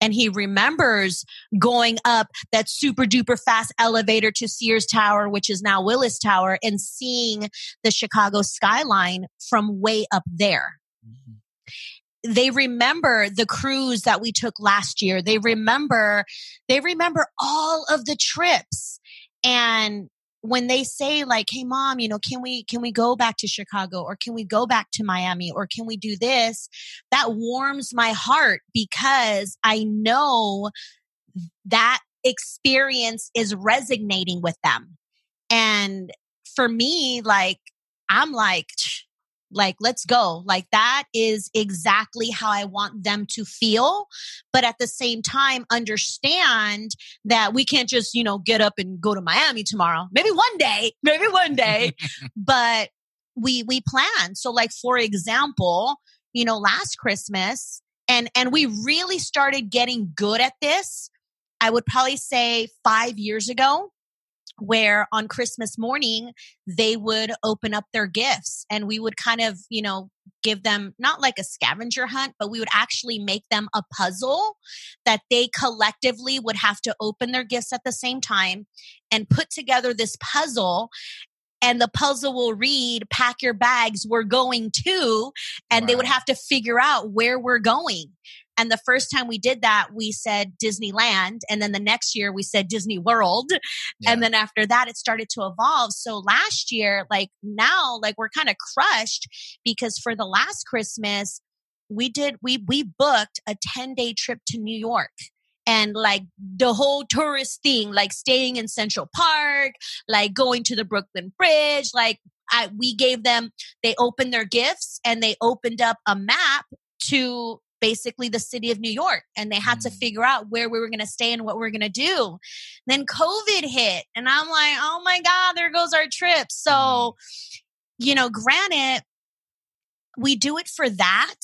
And he remembers going up that super duper fast elevator to Sears Tower, which is now Willis Tower, and seeing the Chicago skyline from way up there. Mm-hmm. They remember the cruise that we took last year. They remember, they remember all of the trips. And when they say like, Hey mom, you know, can we, can we go back to Chicago or can we go back to Miami or can we do this? That warms my heart because I know that experience is resonating with them. And for me, like, I'm like, like, let's go. Like, that is exactly how I want them to feel. But at the same time, understand that we can't just, you know, get up and go to Miami tomorrow. Maybe one day, *laughs* maybe one day, *laughs* but we, we plan. So, like, for example, you know, last Christmas, and, and we really started getting good at this I would probably say five years ago, where on Christmas morning they would open up their gifts and we would kind of, you know, give them not like a scavenger hunt, but we would actually make them a puzzle that they collectively would have to open their gifts at the same time and put together this puzzle and the puzzle will read pack your bags we're going to and wow. they would have to figure out where we're going and the first time we did that, we said Disneyland. And then the next year we said Disney World. Yeah. And then after that, it started to evolve. So last year, like now, like we're kind of crushed because for the last Christmas, we did, we, we booked a 10 day trip to New York and like the whole tourist thing, like staying in Central Park, like going to the Brooklyn Bridge, like I, we gave them, they opened their gifts and they opened up a map to basically the city of New York and they had mm. to figure out where we were going to stay and what we are going to do. Then COVID hit and I'm like, oh my God, there goes our trip. So, mm. you know, granted, we do it for that.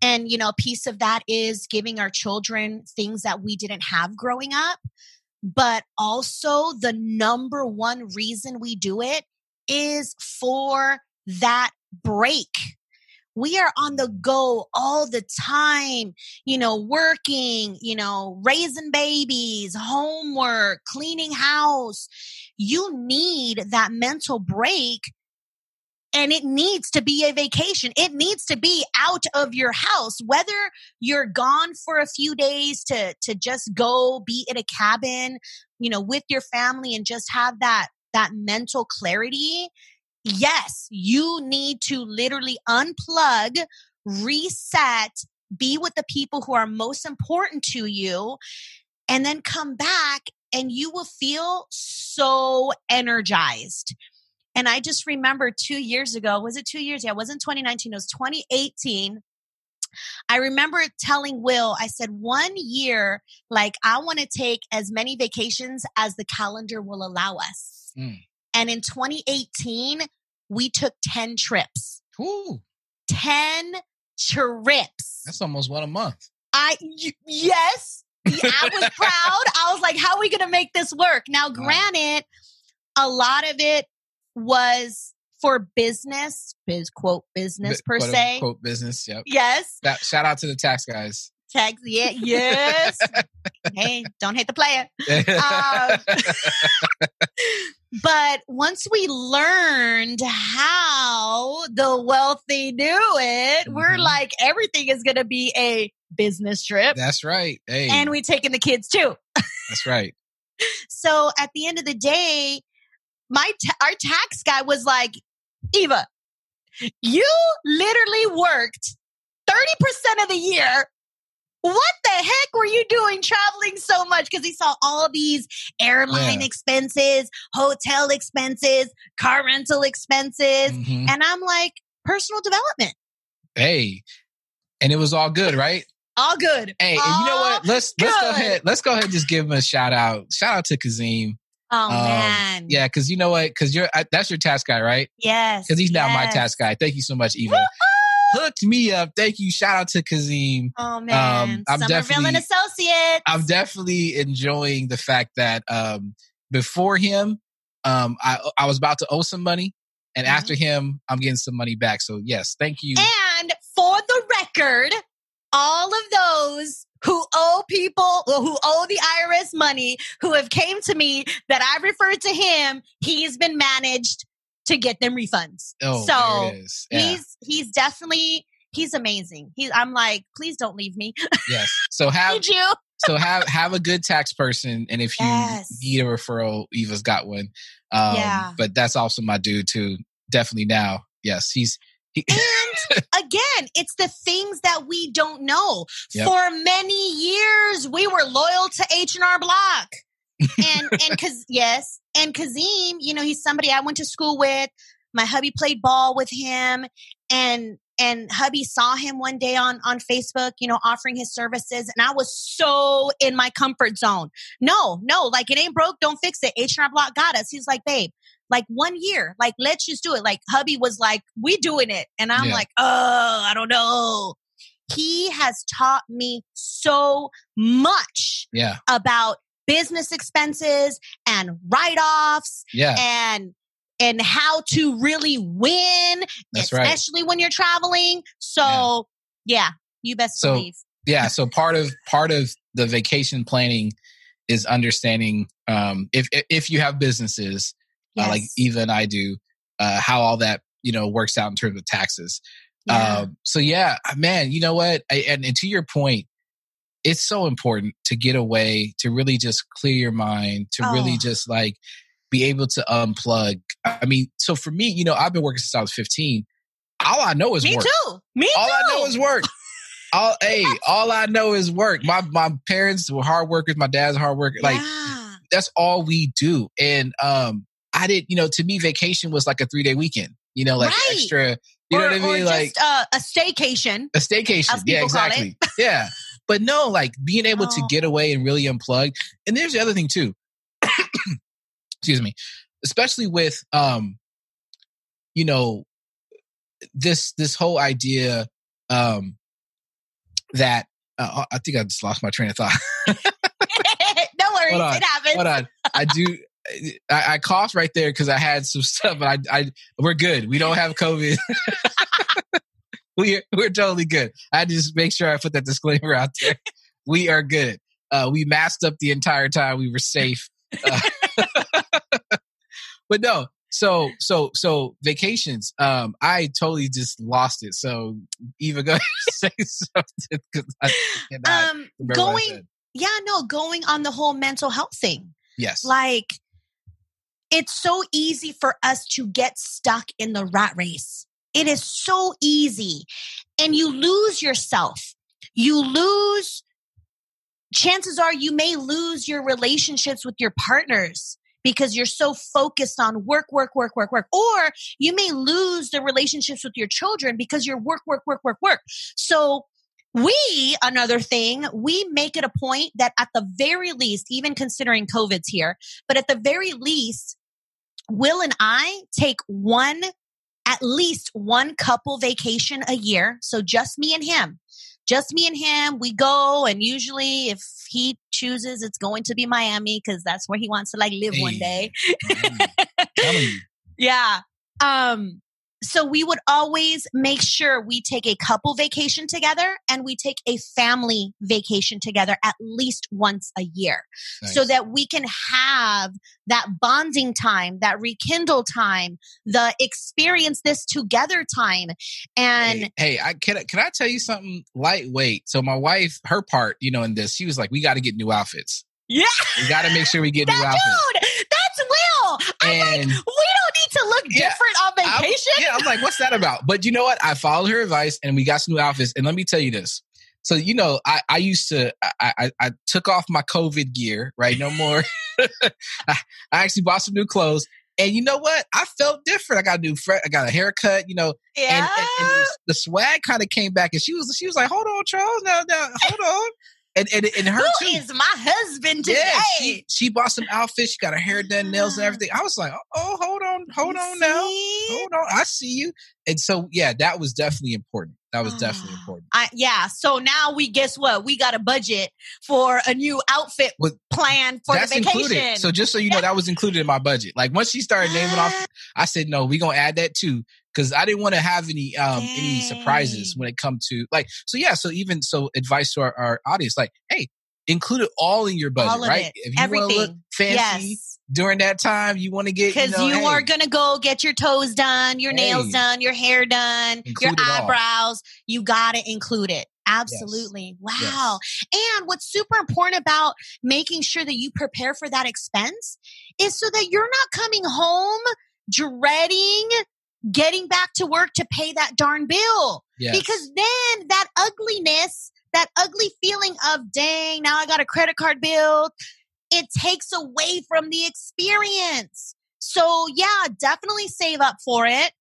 And, you know, a piece of that is giving our children things that we didn't have growing up. But also, the number one reason we do it is for that break we are on the go all the time, you know, working, you know, raising babies, homework, cleaning house. You need that mental break and it needs to be a vacation. It needs to be out of your house, whether you're gone for a few days to, to just go be in a cabin, you know, with your family and just have that, that mental clarity yes, you need to literally unplug, reset, be with the people who are most important to you, and then come back and you will feel so energized. And I just remember two years ago, was it two years? Yeah, it wasn't 2019, it was 2018. I remember telling Will, I said, one year, like, I want to take as many vacations as the calendar will allow us. Mm. And in 2018, we took 10 trips. Ooh. 10 trips. That's almost one a month. I, y- yes. I was *laughs* proud. I was like, how are we going to make this work? Now, granted, a lot of it was for business, biz quote business per quote, se. Quote business. Yep. Yes. That, shout out to the tax guys. Tax, yeah, yes. hey, don't hate the player. Um, *laughs* but once we learned how the wealthy do it, mm-hmm. we're like, everything is going to be a business trip. That's right. Hey. And we taking the kids too. That's right. *laughs* so at the end of the day, my ta- our tax guy was like, Eva, you literally worked 30% of the year what the heck were you doing traveling so much? Because he saw all these airline yeah. expenses, hotel expenses, car rental expenses. Mm-hmm. And I'm like, personal development. Hey, and it was all good, right? all good. Hey, all you know what? Let's good. let's go ahead. Let's go ahead and just give him a shout out. Shout out to Kazim. Oh um, man, yeah, because you know what? Because you're that's your task guy, right? Yes. Because he's yes. now my task guy. Thank you so much, Eva. Hooked me up. Thank you. Shout out to Kazim. Oh man, um, I'm definitely and Associates. I'm definitely enjoying the fact that um, before him, um, I I was about to owe some money, and mm-hmm. after him, I'm getting some money back. So yes, thank you. And for the record, all of those who owe people who owe the IRS money who have came to me that I referred to him, he's been managed to get them refunds. Oh, so yeah. he's he's definitely he's amazing. He's I'm like, please don't leave me. *laughs* Yes. So have Need you. so have have a good tax person, and if you yes. need a referral, Eva's got one. Um, yeah. But that's also my dude too. Definitely now. Yes, he's. He- *laughs* and again, it's the things that we don't know. Yep. For many years, we were loyal to H and R Block and and *laughs* cause yes, and Kazim, you know, he's somebody I went to school with. My hubby played ball with him, and and hubby saw him one day on on Facebook, you know, offering his services, and I was so in my comfort zone. No, no, like it ain't broke, don't fix it. H and R Block got us. He's like, babe, like one year, like let's just do it. Like hubby was like, we doing it, and I'm yeah. like, oh, I don't know. He has taught me so much yeah. about business expenses and write-offs Yeah. and and how to really win, That's right. especially when you're traveling. So yeah, you best So, believe. yeah so *laughs* part of part of the vacation planning is understanding um if if you have businesses uh, like eva and i do uh how all that you know works out in terms of taxes Yeah. um so yeah man you know what I, and, and to your point it's so important to get away to really just clear your mind to really Oh. just like be able to unplug i mean so for me you know i've been working since i was 15 all i know is work. Me work too. Me all too. I know is work. All hey, *laughs* all I know is work. My my parents were hard workers. My dad's hard worker. Like yeah. that's all we do. And um, I did. You know, to me, vacation was like a three day weekend. You know, like Right. extra. You know what I mean? Or Like just uh, a staycation. a staycation. Yeah, people call it. exactly. yeah. But no, like being able to Oh. get away and really unplug. And there's the other thing too. *coughs* Excuse me. Especially with um, you know, this this whole idea um that uh, I think I just lost my train of thought. *laughs* no worries, Hold on, it happens. Hold on. I do I, I coughed right there because I had some *laughs* stuff, but I, I we're good. We don't have COVID. *laughs* *laughs* we're we're totally good. I just make sure I put that disclaimer out there. *laughs* We are good. Uh, we masked up the entire time. We were safe. *laughs* Uh, but no, so so so vacations. Um, I totally just lost it. So Eva, go say something because I Um, remember what I going, yeah, no, going on the whole mental health thing. Yes. Like, it's so easy for us to get stuck in the rat race. It is so easy. And you lose yourself. You lose, chances are you may lose your relationships with your partners because you're so focused on work, work, work, work, work. Or you may lose the relationships with your children because you're work, work, work, work, work. So, we, another thing, we make it a point that at the very least, even considering COVID's here, but at the very least, Will and I take one, at least one couple vacation a year. So just me and him. Just me and him. We go, and usually, if he chooses, it's going to be Miami because that's where he wants to like live one day. Hey. Telling you. *laughs* Yeah. Um, so we would always make sure we take a couple vacation together and we take a family vacation together at least once a year so that we can have that bonding time, that rekindle time, the experience this together time. And hey, hey, I can I- can I tell you something lightweight? So my wife, her part, you know, in this, she was like, "We got to get new outfits. yeah, We got to make sure we get *laughs* new outfits." dude, that's Will. I'm like, we And don't to look Yeah, different on I'm- vacation. yeah, I'm like, "What's that about?" But you know what? I followed her advice, and we got some new outfits. And let me tell you this. So you know, I, I used to I, I I took off my COVID gear, right? No more. *laughs* I, I actually bought some new clothes, and you know what? I felt different. I got a new I got a haircut. You know, yeah. and, and, and the, the swag kind of came back, and she was she was like, "Hold on, Charles, now now hold on," and and and her Who too. is my husband today? Yeah, she, she bought some outfits. She got her hair done, nails, and everything. I was like, "Oh, hold on, hold on now, See? hold on, I see you." And so, yeah, that was definitely important. That was definitely Ah. important. I, yeah. So now we guess what? We got a budget for a new outfit Well, plan for That's the vacation. included. So just so you know, that was included in my budget. Like once she started naming off, *gasps* I said, "No, we gonna add that too." Because I didn't want to have any um any surprises when it come to like so yeah so even so advice to our, our audience like hey include it all in your budget right it. if you want to look fancy yes. during that time you want to get Because you, you, hey, are gonna go get your toes done, your nails done, your hair done, your it all. eyebrows. You gotta include it. Absolutely. Wow. Yes. And what's super important about making sure that you prepare for that expense is so that you're not coming home dreading getting back to work to pay that darn bill. yes. Because then that ugliness, that ugly feeling of, dang, now I got a credit card bill, it takes away from the experience. So, yeah, definitely save up for it.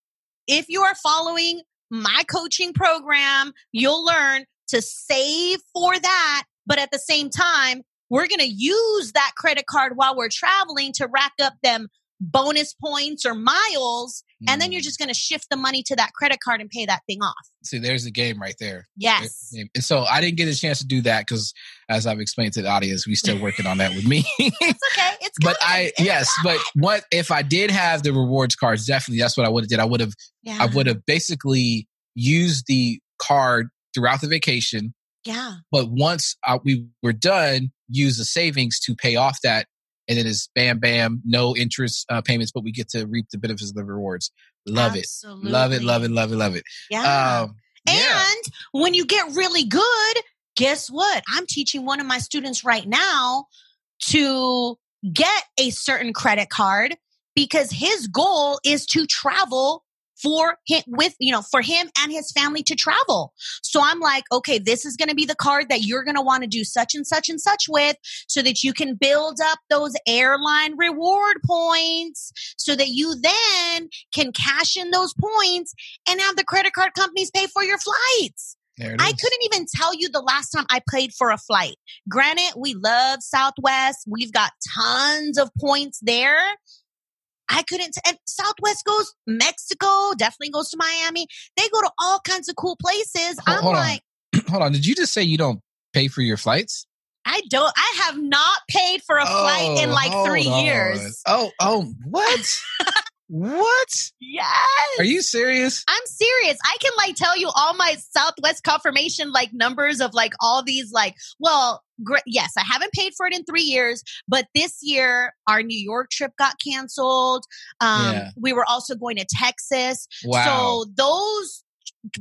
If you are following my coaching program, you'll learn to save for that. But at the same time, we're going to use that credit card while we're traveling to rack up them bonus points or miles, and then you're Mm. just going to shift the money to that credit card and pay that thing off. see. There's the game right there. Yes. And so I didn't get a chance to do that because, as I've explained to the audience, we still working on that with me. *laughs* It's okay. It's but. I It's yes, but what if I did have the rewards cards? Definitely, that's what I would have did. I would have yeah. I would have basically used the card throughout the vacation, yeah. but once uh, we were done, use the savings to pay off that, and it's bam bam, no interest uh, payments, but we get to reap the benefits of the rewards. Love it, love it, love it, love it, love it. Yeah. Um, yeah. And when you get really good, guess what? I'm teaching one of my students right now to get a certain credit card because his goal is to travel for him with you know for him and his family to travel so i'm like okay this is going to be the card that you're going to want to do such and such and such with so that you can build up those airline reward points so that you then can cash in those points and have the credit card companies pay for your flights I couldn't even tell you the last time I paid for a flight. Granted, we love Southwest. We've got tons of points there. I couldn't, and Southwest goes Mexico, definitely goes to Miami. They go to all kinds of cool places. Hold- I'm hold on. like, *clears throat* Hold on, did you just say you don't pay for your flights? I don't, I have not paid for a flight in Oh, like three on. years. Oh, oh, what? *laughs* what? Yes. Are you serious? I'm serious. I can like tell you all my Southwest confirmation like numbers of like all these like well, gr- yes, I haven't paid for it in 3 years, but this year our New York trip got canceled. Um Yeah. we were also going to Texas. Wow. So those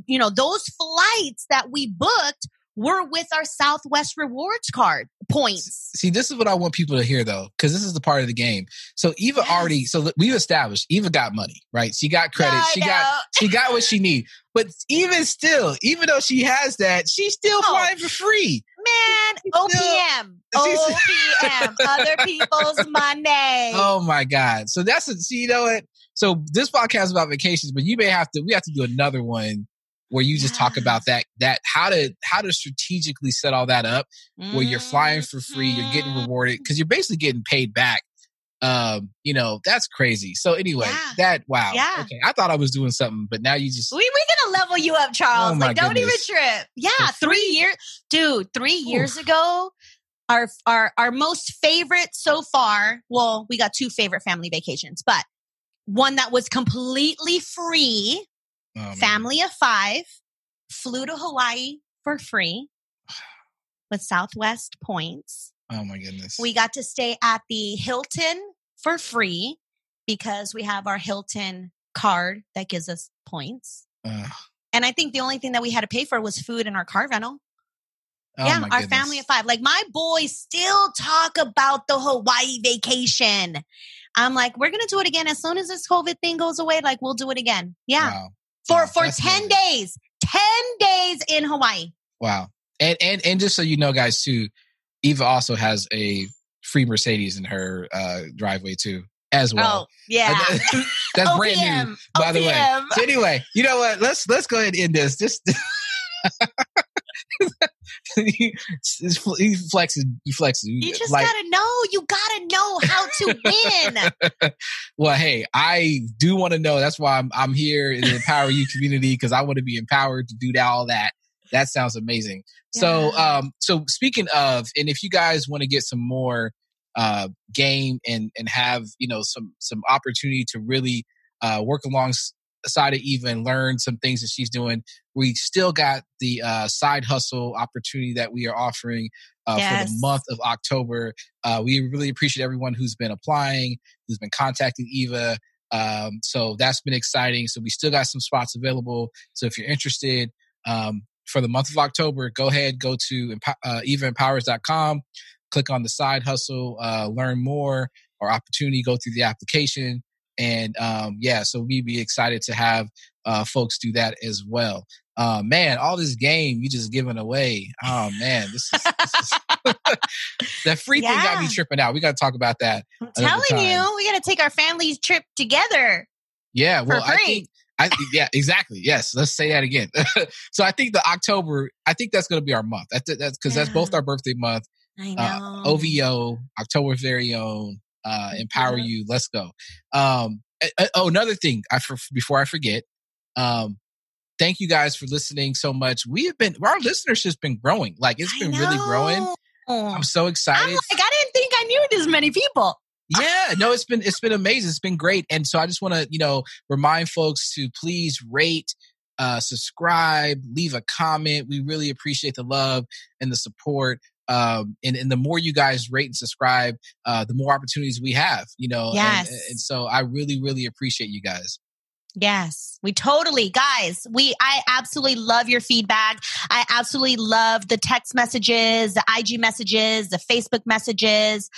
you know, those flights that we booked were with our Southwest rewards card points. See, this is what I want people to hear though, because this is the part of the game. So Eva Yes. already, so we've established Eva got money, right? She got credit. She got she got what she need. But even still, even though she has that, she's still Oh. flying for free. Man, still- OPM. *laughs* OPM. Other people's money. Oh my God. So that's a, see, you know what? So this podcast is about vacations, but you may have to, we have to do another one where you just talk about that, that how to, how to strategically set all that up where you're flying for free, you're getting Mhm. rewarded because you're basically getting paid back. Um, you know, that's crazy. So anyway, Yeah. that wow. Yeah. Okay. I thought I was doing something, but now you just We we gonna level you up, Charles. Oh, like, don't goodness. even trip. Yeah, For three years, dude. Three years ago, our our our most favorite so far. Well, we got two favorite family vacations, but one that was completely free. Man. Family of five flew to Hawaii for free with Southwest points. Oh my goodness. We got to stay at the Hilton for free because we have our Hilton card that gives us points. Ugh. And I think the only thing that we had to pay for was food and our car rental. Oh, yeah, our goodness. family of five. Like my boys still talk about the Hawaii vacation. I'm like, we're gonna do it again as soon as this COVID thing goes away. Like we'll do it again. Yeah, Wow. For for that's ten amazing. days. Ten days in Hawaii. Wow. And and and just so you know, guys, too, Eva also has a free Mercedes in her uh driveway too, as well. oh yeah. *laughs* That's brand new, OPM, by the way. So anyway, you know what? Let's let's go ahead and end this. Just *laughs* *laughs* he, *laughs* he flexes. He flexes. You just like, gotta know. You gotta know how to win. *laughs* well, hey, I do want to know. That's why I'm I'm here in the Empower You community because I want to be empowered to do that, all that. That sounds amazing. So, um, so speaking of, and if you guys want to get some more uh game and and have you know some some opportunity to really uh work alongside of Eva and learn some things that she's doing, we still got the uh side hustle opportunity that we are offering uh, for the month of October. Uh, we really appreciate everyone who's been applying, who's been contacting Eva. Um, so that's been exciting. So we still got some spots available. So if you're interested, um, for the month of October, go ahead, go to uh, evaempowers.com, click on the side hustle, uh, learn more or opportunity, go through the application. And um, yeah, so we'd be excited to have uh, folks do that as well. Uh, man, all this game you just giving away. Oh man, this is, this is *laughs* that free thing got me tripping out. We got to talk about that. I'm telling time. you, we gotta take our family trip together. Yeah, well, I think I yeah, exactly. Yes, let's say that again. *laughs* so I think the October, I think that's going to be our month. That's that's because that's both our birthday month. I Uh, know. OVO, October's very own. Uh, empower you. Let's go. Um, oh, another thing. I for, before I forget. Um, thank you guys for listening so much. We have been our listenership's been growing. Like it's been really growing. I'm so excited. I'm like, I didn't think I knew this many people. Yeah, no, it's been it's been amazing. It's been great. And so I just want to, you know, remind folks to please rate, uh, subscribe, leave a comment. We really appreciate the love and the support. Um, and, and the more you guys rate and subscribe, uh, the more opportunities we have, you know. Yes. And, and so I really, really appreciate you guys. Yes, we totally, guys. We, I absolutely love your feedback. I absolutely love the text messages, the IG messages, the Facebook messages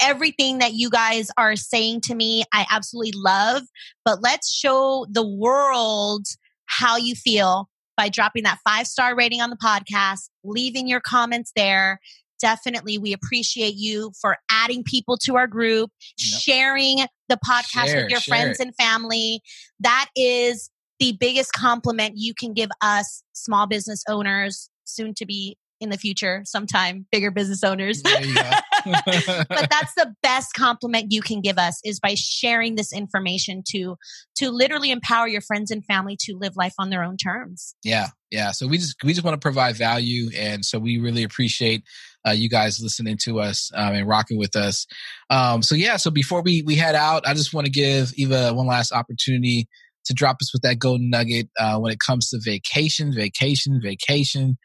everything that you guys are saying to me, I absolutely love. But let's show the world how you feel by dropping that five star rating on the podcast, leaving your comments there. Definitely, we appreciate you for adding people to our group, yep. sharing the podcast share, with your friends it. and family. That is the biggest compliment you can give us, small business owners, soon to be in the future, sometime bigger business owners. *laughs* *laughs* but that's the best compliment you can give us is by sharing this information to to literally empower your friends and family to live life on their own terms. Yeah, yeah. So we just we just want to provide value, and so we really appreciate uh, you guys listening to us um, and rocking with us. Um, so yeah. So before we we head out, I just want to give Eva one last opportunity to drop us with that golden nugget uh, when it comes to vacation, vacation, vacation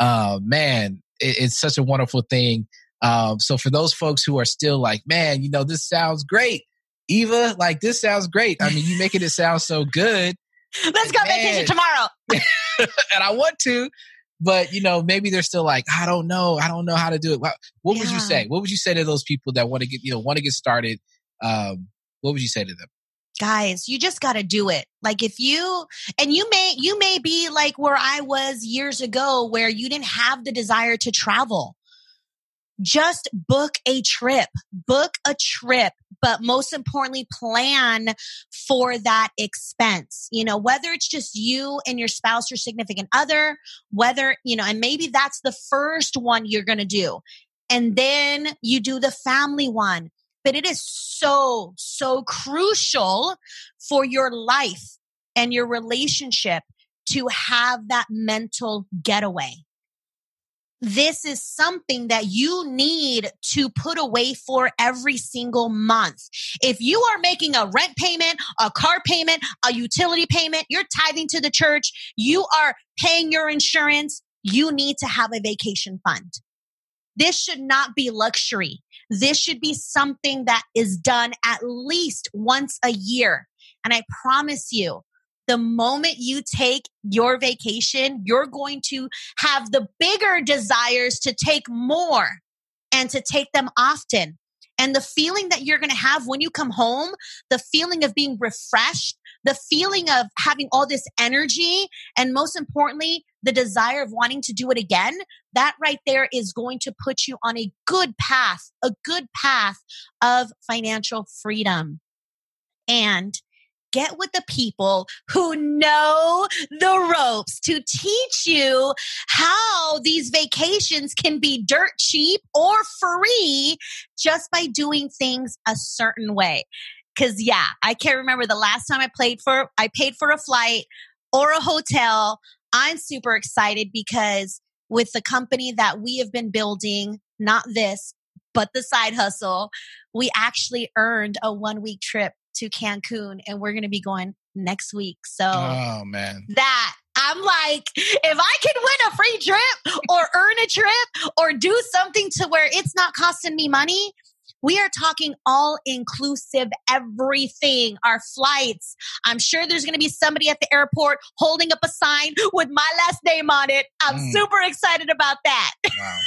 uh, man, it, it's such a wonderful thing. Um, so for those folks who are still like, man, you know, this sounds great. Eva, like this sounds great. I mean, you making it sound so good. Let's go man. vacation tomorrow. *laughs* and I want to, but you know, maybe they're still like, I don't know, I don't know how to do it. What, what yeah. would you say? What would you say to those people that want to get, you know, want to get started? Um, what would you say to them? guys you just got to do it like if you and you may you may be like where i was years ago where you didn't have the desire to travel just book a trip book a trip but most importantly plan for that expense. You know whether it's just you and your spouse or significant other whether you know and maybe that's the first one you're going to do. And then you do the family one. But it is so, so crucial for your life and your relationship to have that mental getaway. This is something that you need to put away for every single month. If you are making a rent payment, a car payment, a utility payment, you're tithing to the church, you are paying your insurance, you need to have a vacation fund. This should not be luxury. This should be something that is done at least once a year. And I promise you, the moment you take your vacation, you're going to have the bigger desires to take more and to take them often. And the feeling that you're going to have when you come home, the feeling of being refreshed, the feeling of having all this energy, and most importantly, the desire of wanting to do it again, that right there is going to put you on a good path, a good path of financial freedom. And get with the people who know the ropes to teach you how these vacations can be dirt cheap or free just by doing things a certain way. Cause yeah, I can't remember the last time I played for, I paid for a flight or a hotel. I'm super excited because with the company that we have been building, not this, but the side hustle, we actually earned a one week trip to Cancun and we're going to be going next week. So, oh man, that I'm like, if I can win a free trip or earn a trip or do something to where it's not costing me money, we are talking all inclusive everything, our flights. I'm sure there's going to be somebody at the airport holding up a sign with my last name on it. I'm mm. super excited about that. Wow.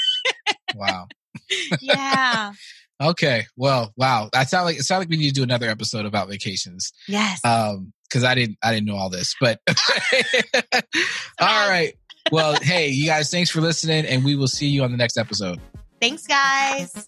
Wow. *laughs* yeah. Okay. Well, wow. I sound like it sounds like we need to do another episode about vacations. Yes. Um, because I didn't I didn't know all this, but *laughs* all right. Well, hey, you guys, thanks for listening, and we will see you on the next episode. Thanks, guys.